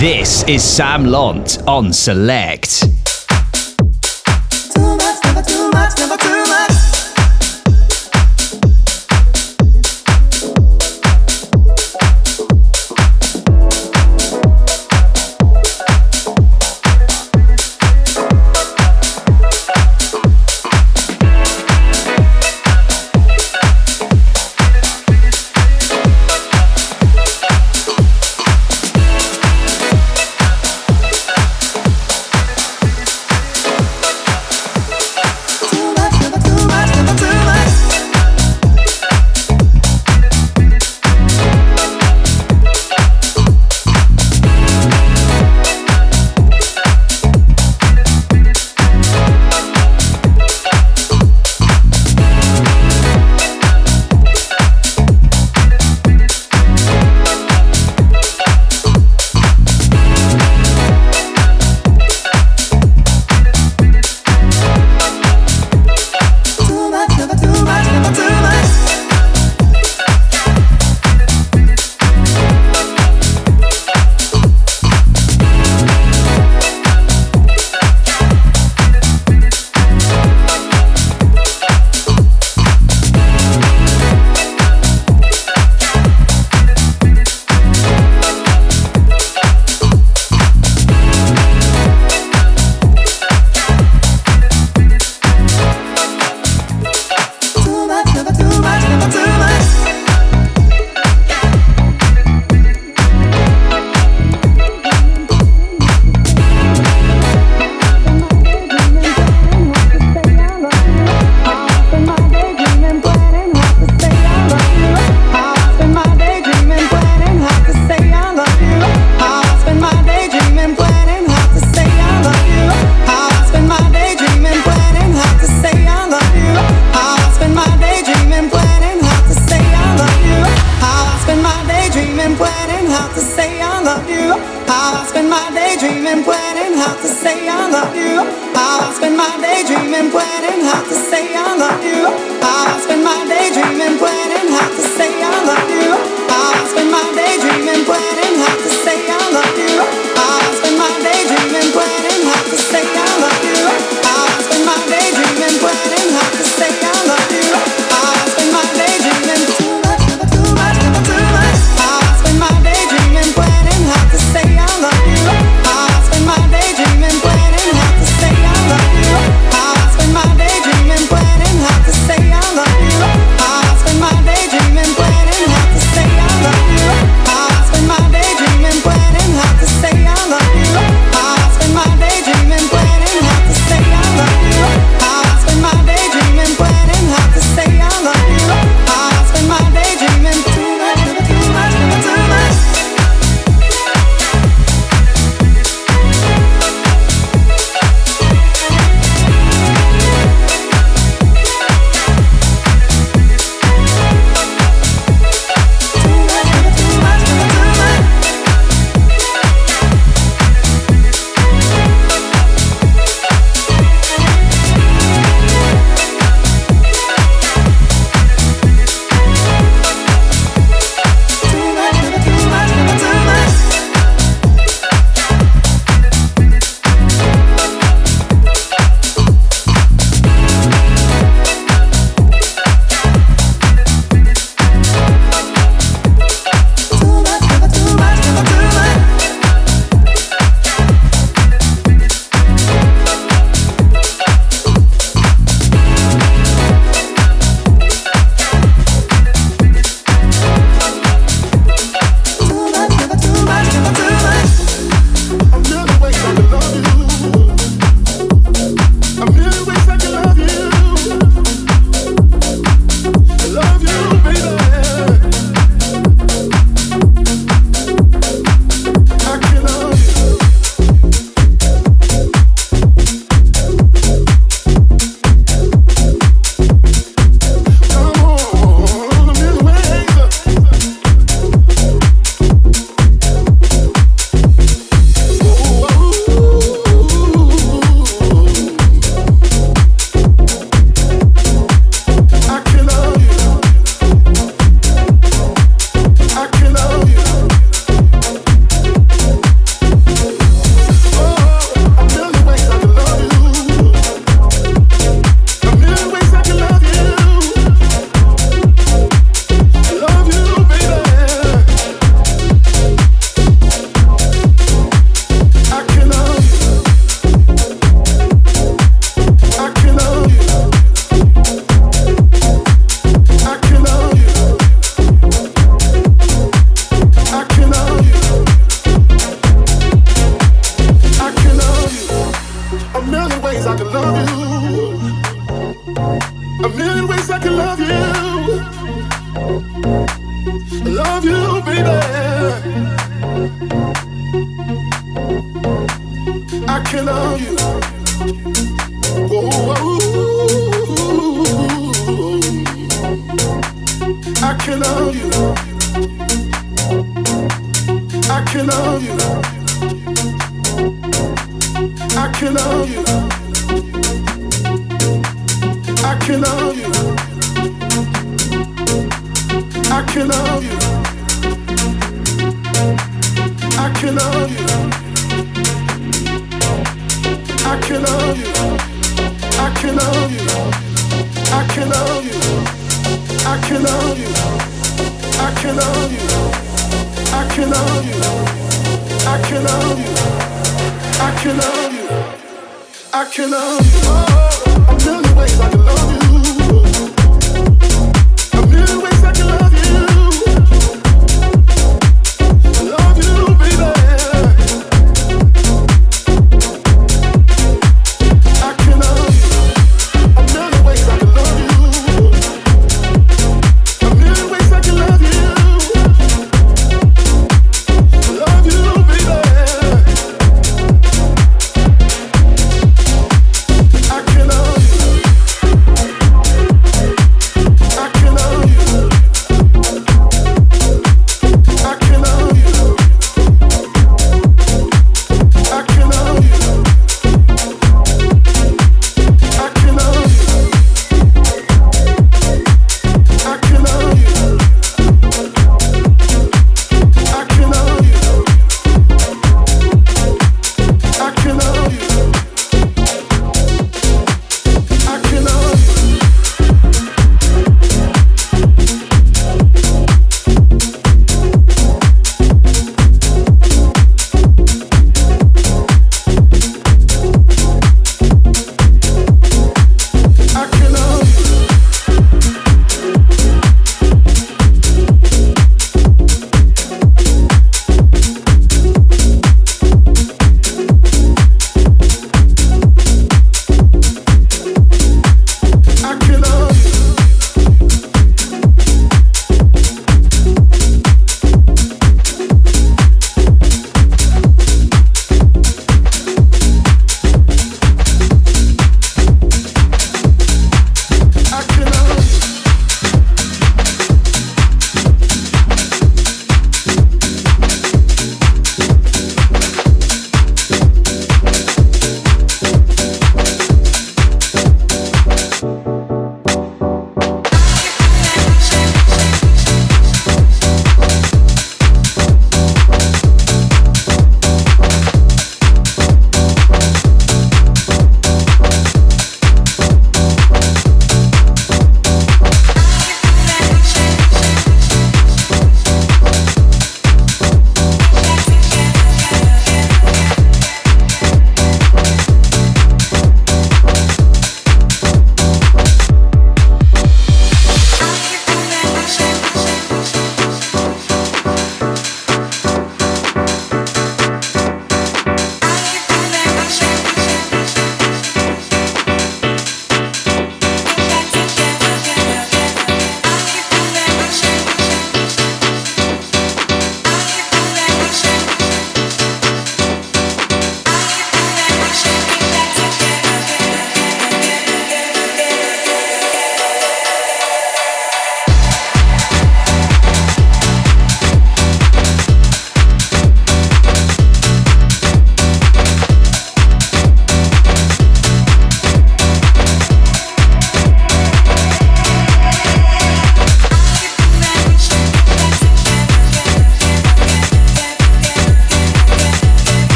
This is Sam Londt on Select.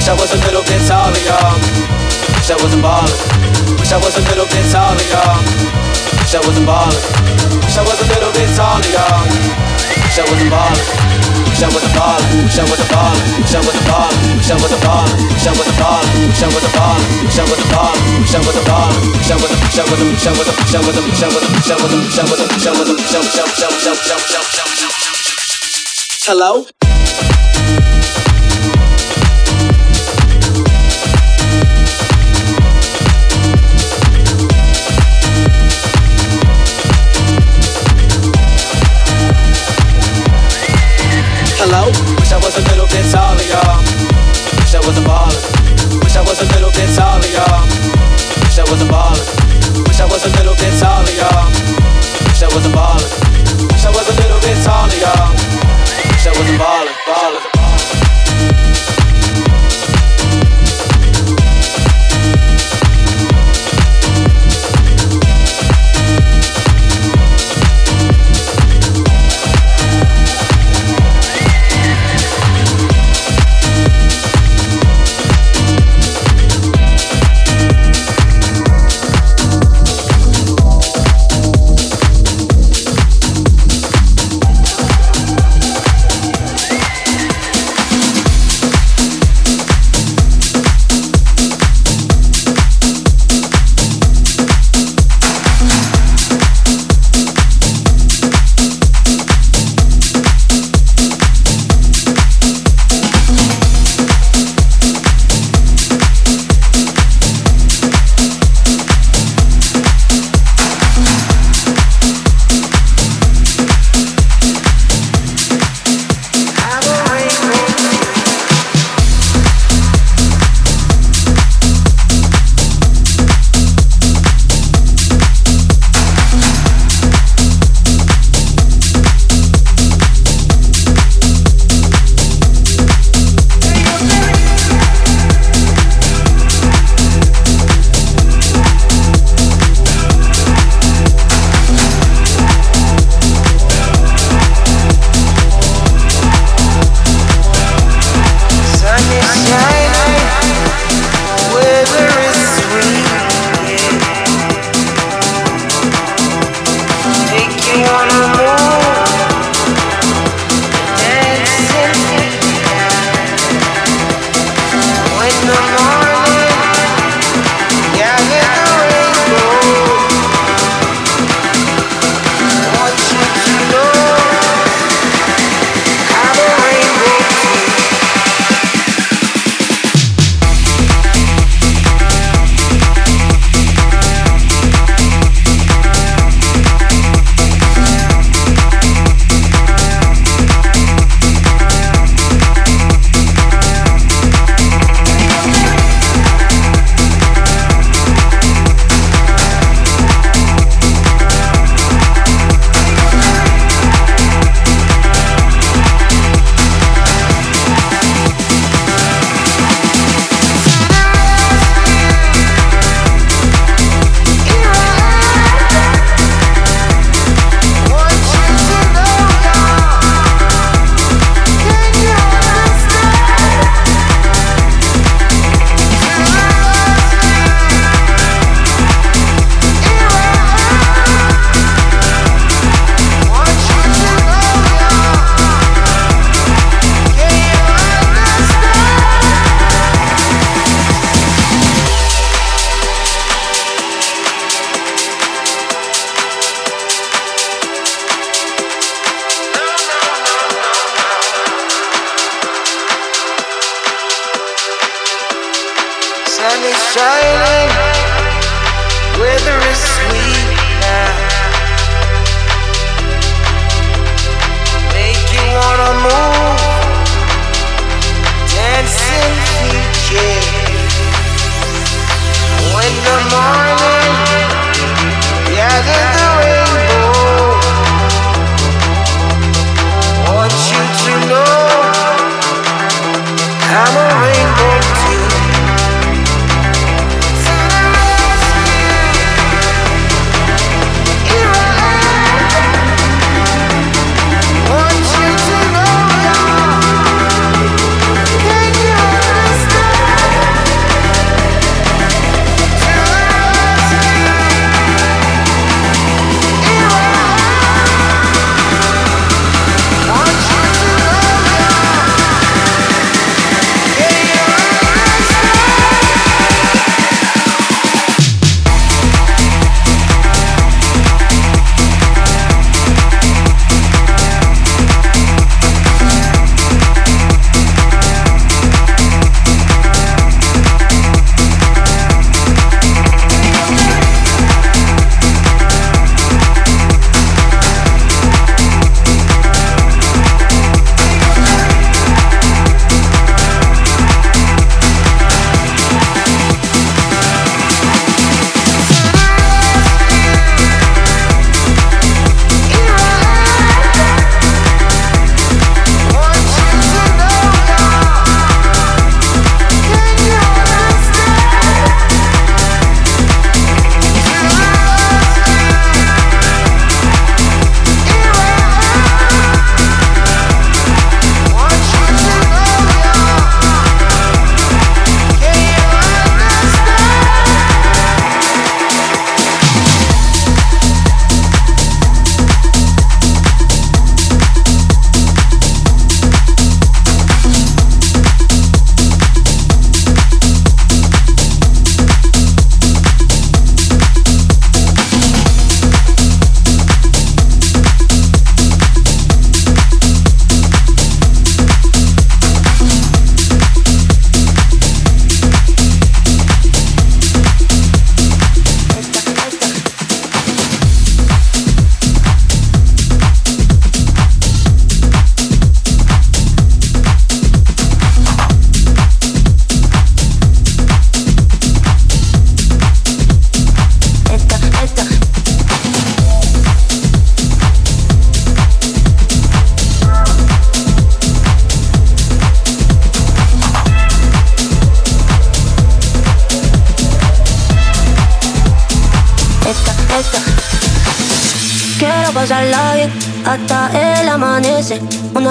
Wish I was a little bit taller, y'all. Wish I wasn't ballin'. Wish I was a little bit taller, y'all. Wish I wasn't ballin'. Wish I was a little bit taller, y'all. Wish I wasn't ballin'. Wish I was a baller, wish I was a baller, wish I was a baller, wish I was a baller, wish I was a baller, wish I was a baller, wish I was a baller, wish I was a baller, wish I was a wish I was a wish I was a wish I was a wish I was a wish I was a wish I was a wish I was a wish I was a wish I was a wish I was a wish I was a Hello? hello? Wish I was a little bit taller, y'all. Wish I was a baller. Wish I was a little bit taller, y'all. Wish I was a baller. Wish I was a little bit taller, y'all. Wish I was a baller. Wish I was a little bit taller, y'all. Wish I was a baller, baller.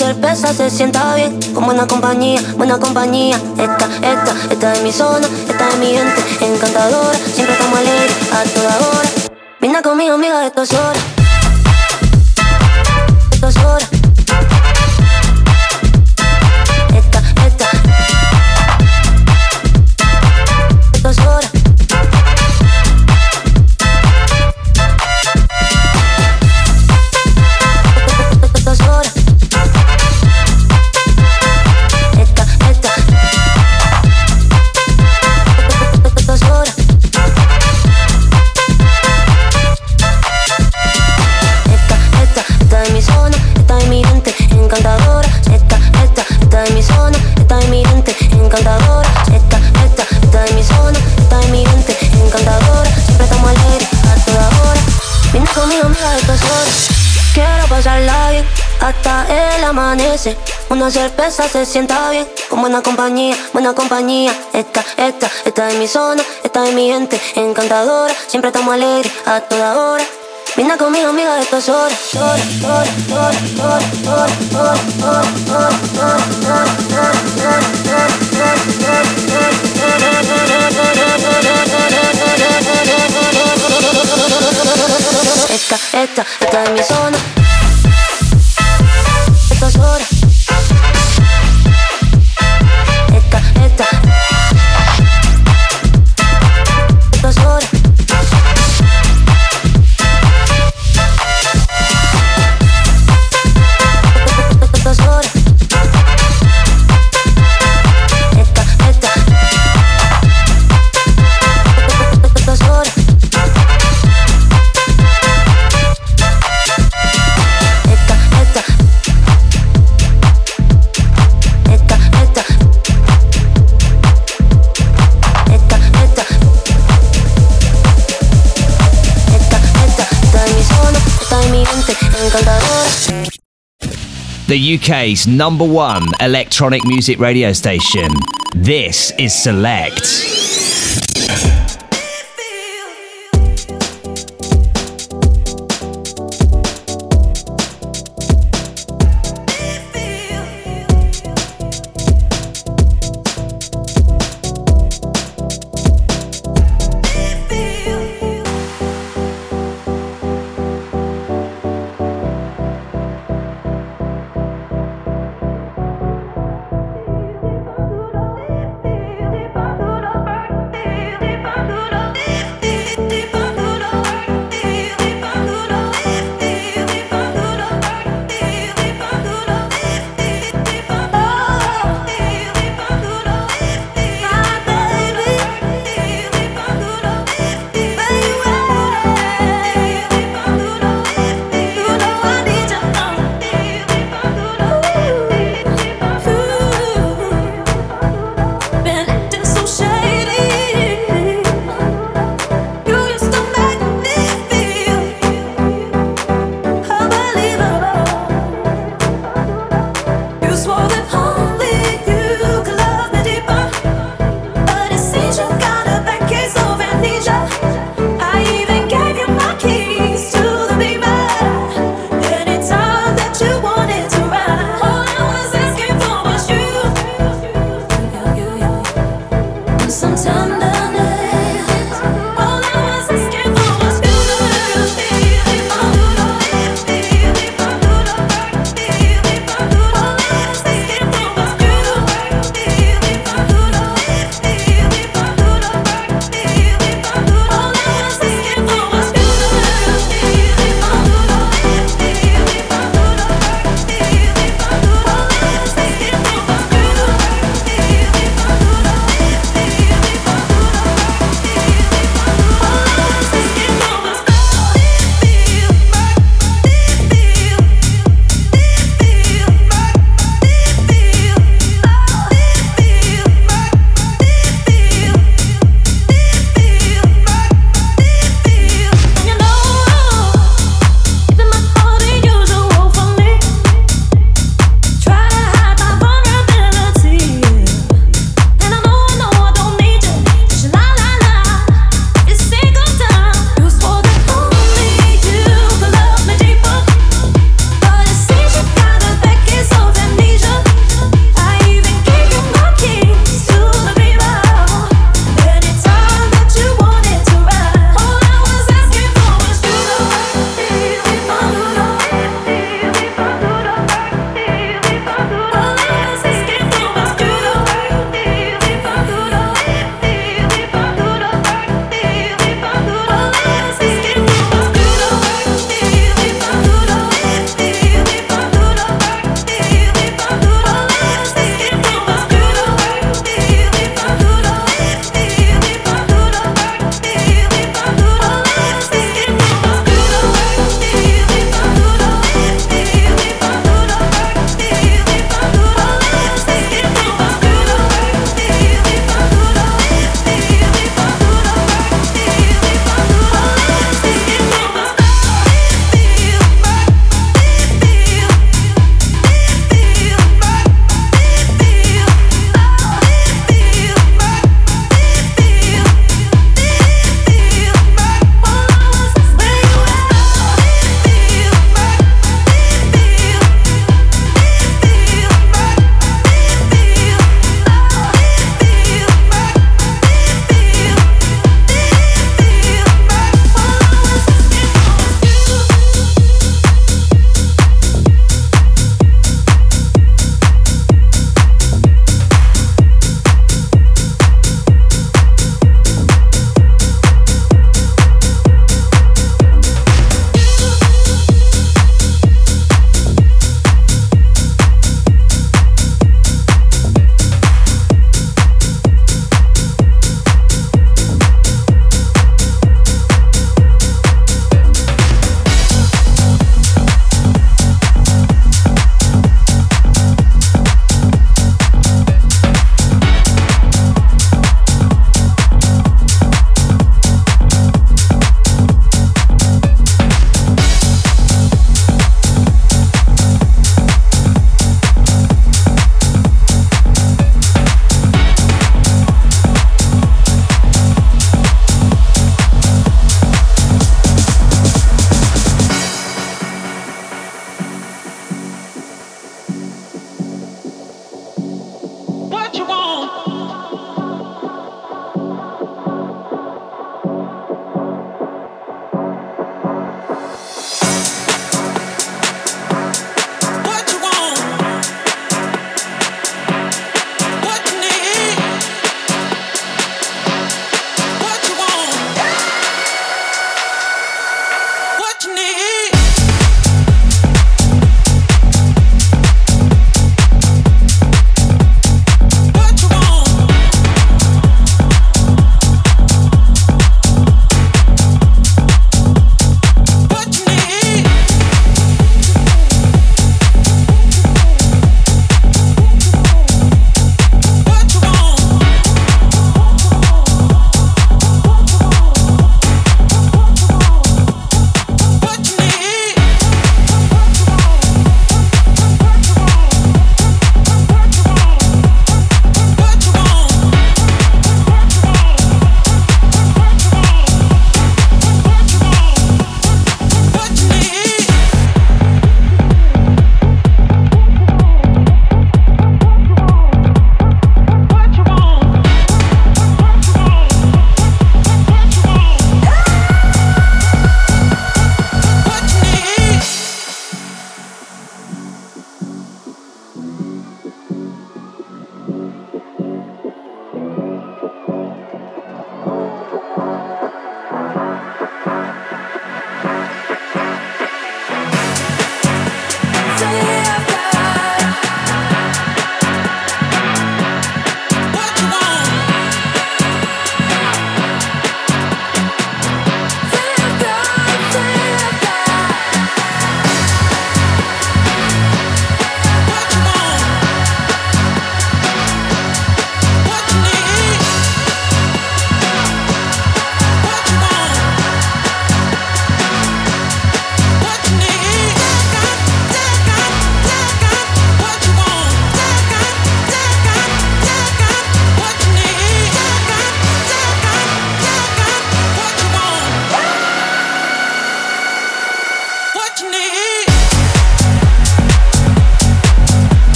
Cerveza se sienta bien, con buena compañía, buena compañía. Esta, esta, esta es mi zona, esta es mi gente encantadora. Siempre estamos alegres a toda hora. Vine conmigo, amiga, esto es hora. Esto es. Una cerveza se sienta bien, con buena compañía, buena compañía. Esta, esta, esta es mi zona, esta es mi gente encantadora. Siempre estamos alegres a toda hora. Vina conmigo, amiga, de estas horas. Esta, esta, esta es mi zona. Horas. The UK's number one electronic music radio station. This is Select.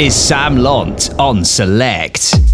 is Sam Londt on Select.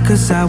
cause I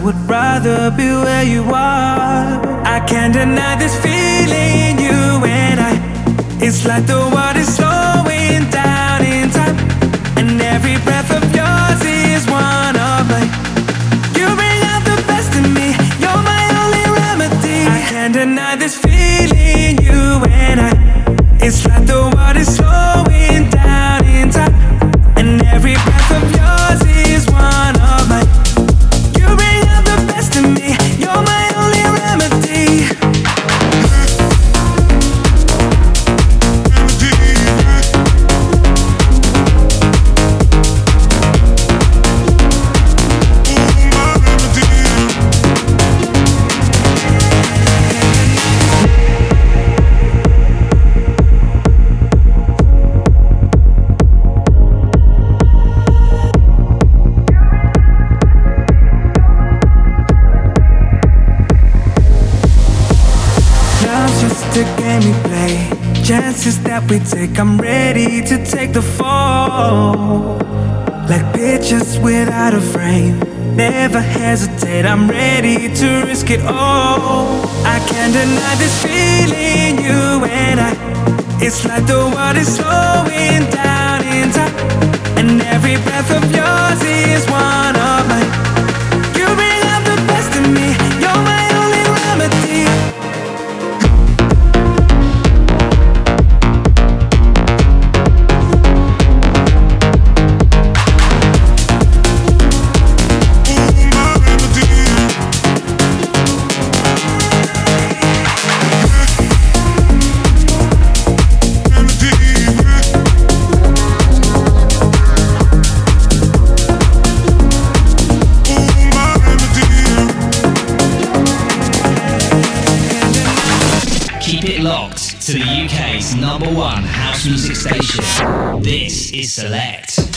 to the UK's number one house music station. This is Select.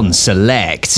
On Select.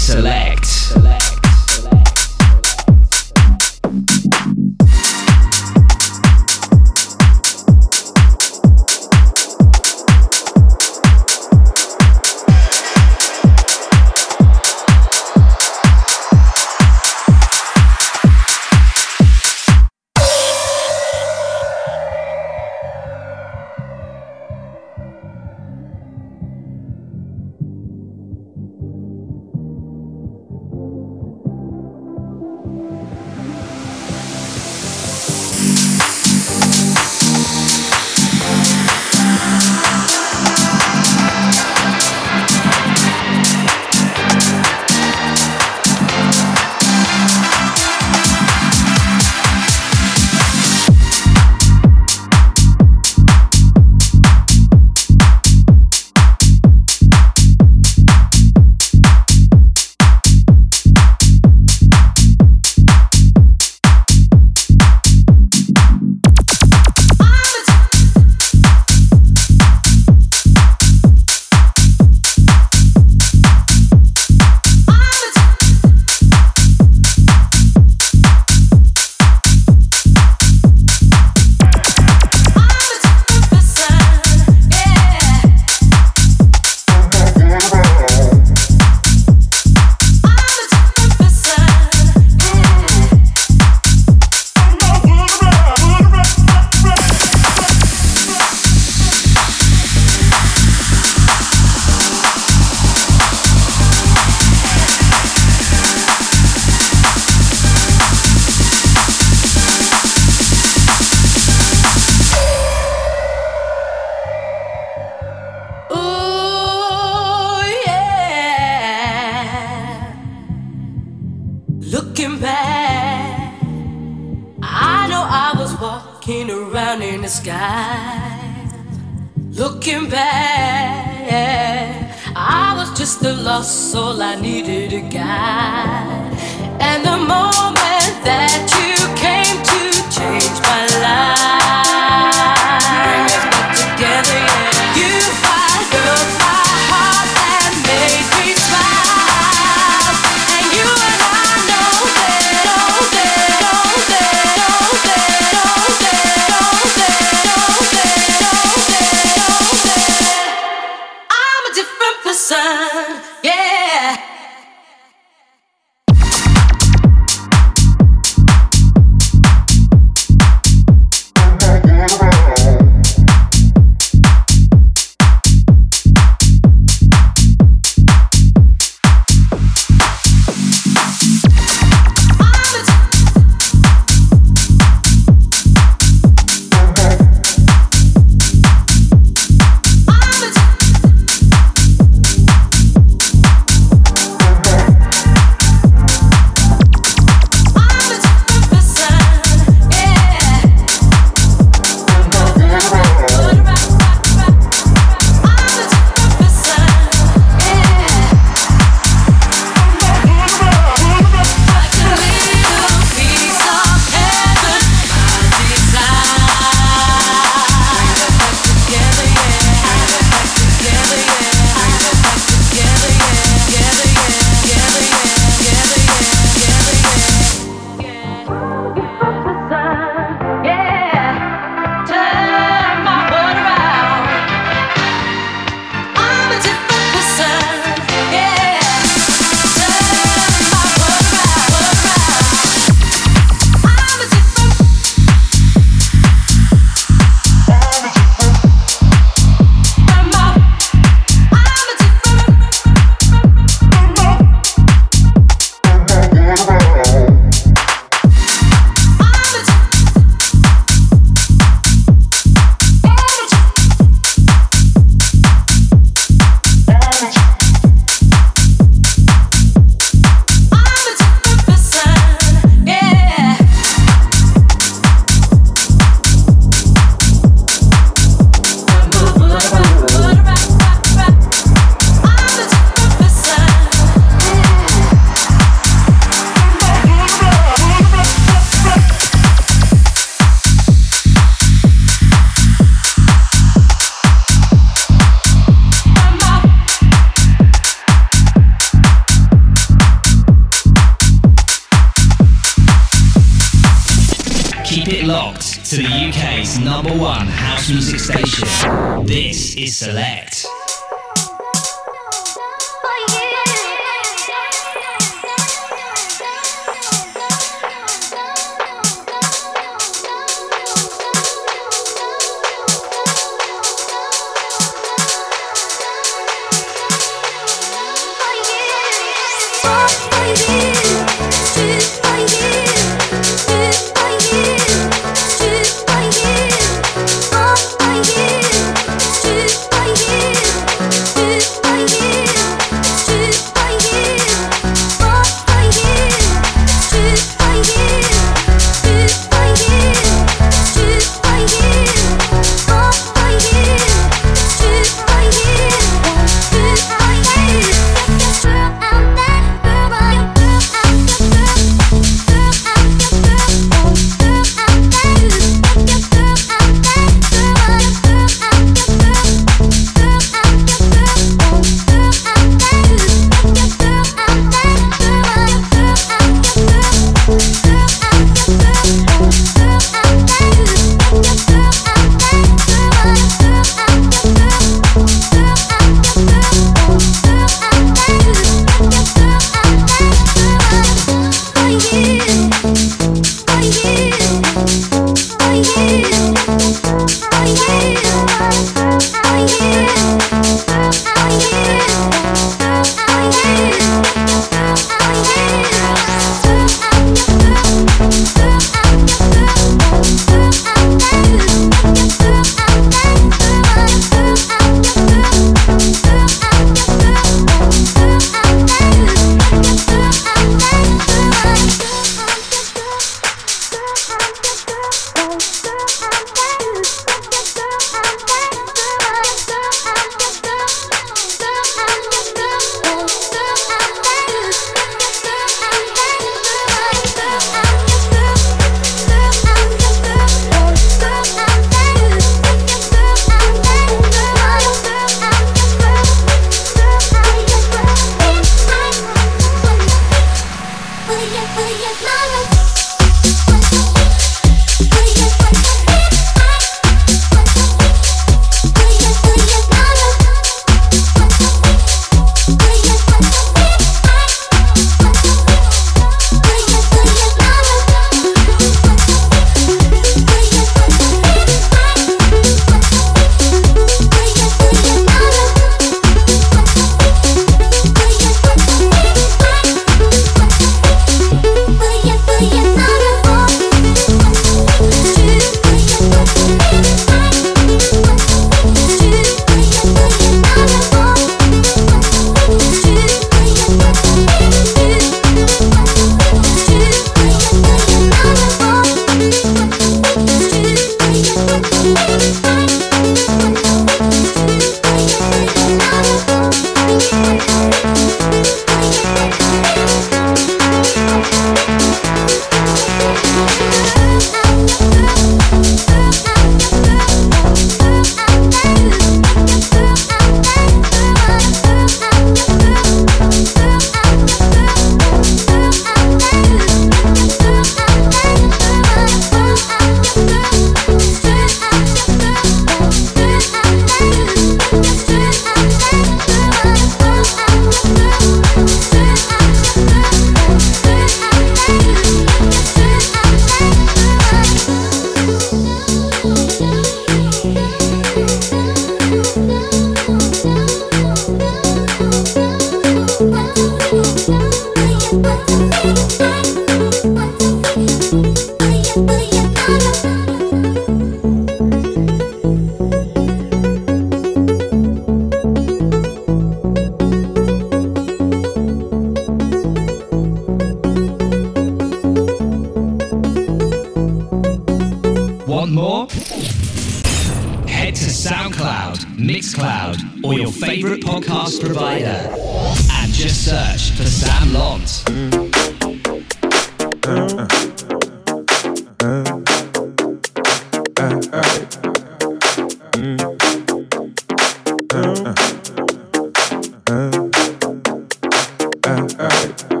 I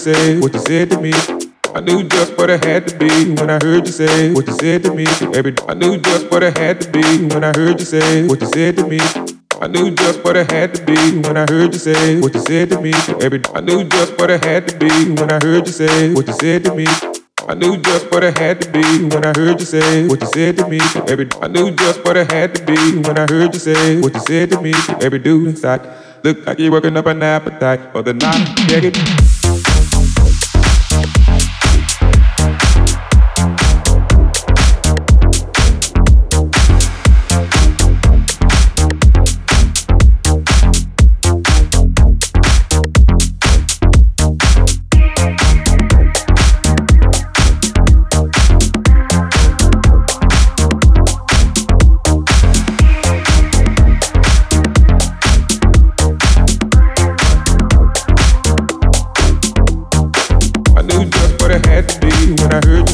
say what you said to me. I knew just what it had to be when I heard you say what you said to me. Every I knew just what it had to be when I heard you say what you said to me. I knew just what it had to be when I heard you say what you said to me. Every I knew just what it had to be when I heard you say what you said to me. I knew just what it had to be when I heard you say what you said to me. Every I knew just what it had to be when I heard you say what you said to me. Every dude inside look like you're working up an appetite for the night. Check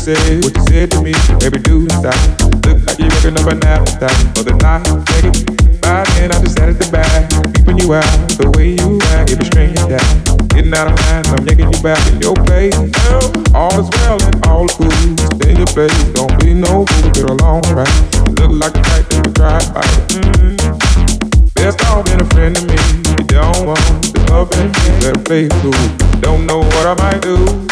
say what you said to me. Every dude inside look like you're working up an appetite for the night. Check it. By then I just sat at the back, peeping you out the way you act, every string you down. Getting out of line, I'm yanking you back in your place. Girl, all is well and all is cool. Stay in your place, don't be no fool, get along right. Look like the type that you try to fight. Mm. Best off being a friend to me. You don't want the love and better play it cool. Don't know what I might do.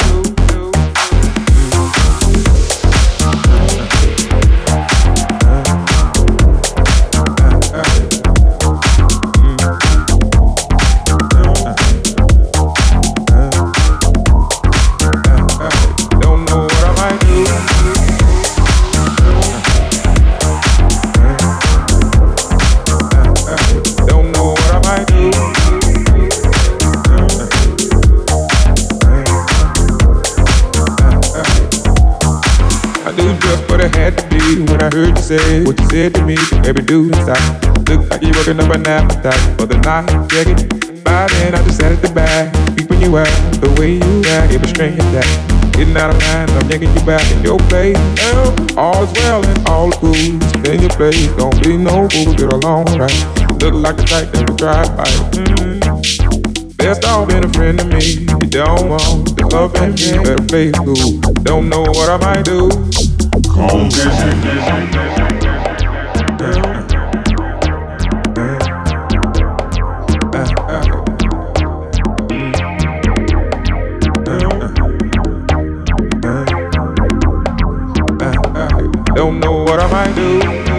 I heard you say what you said to me. Every dude inside. Look like you're working up an appetite for the night. Check it. By then, I just sat at the back, peeping you out. The way you act, it was strange that. Getting out of line, I'm yanking you back in your place. Well, all's well and all is cool. In your place, don't be no fool, get along right. Look like the type that would drive by. Mm. Best off being a friend to me. You don't want the love and me, better play cool. Don't know what I might do. Come. Don't know what I might do.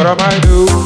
What I might do.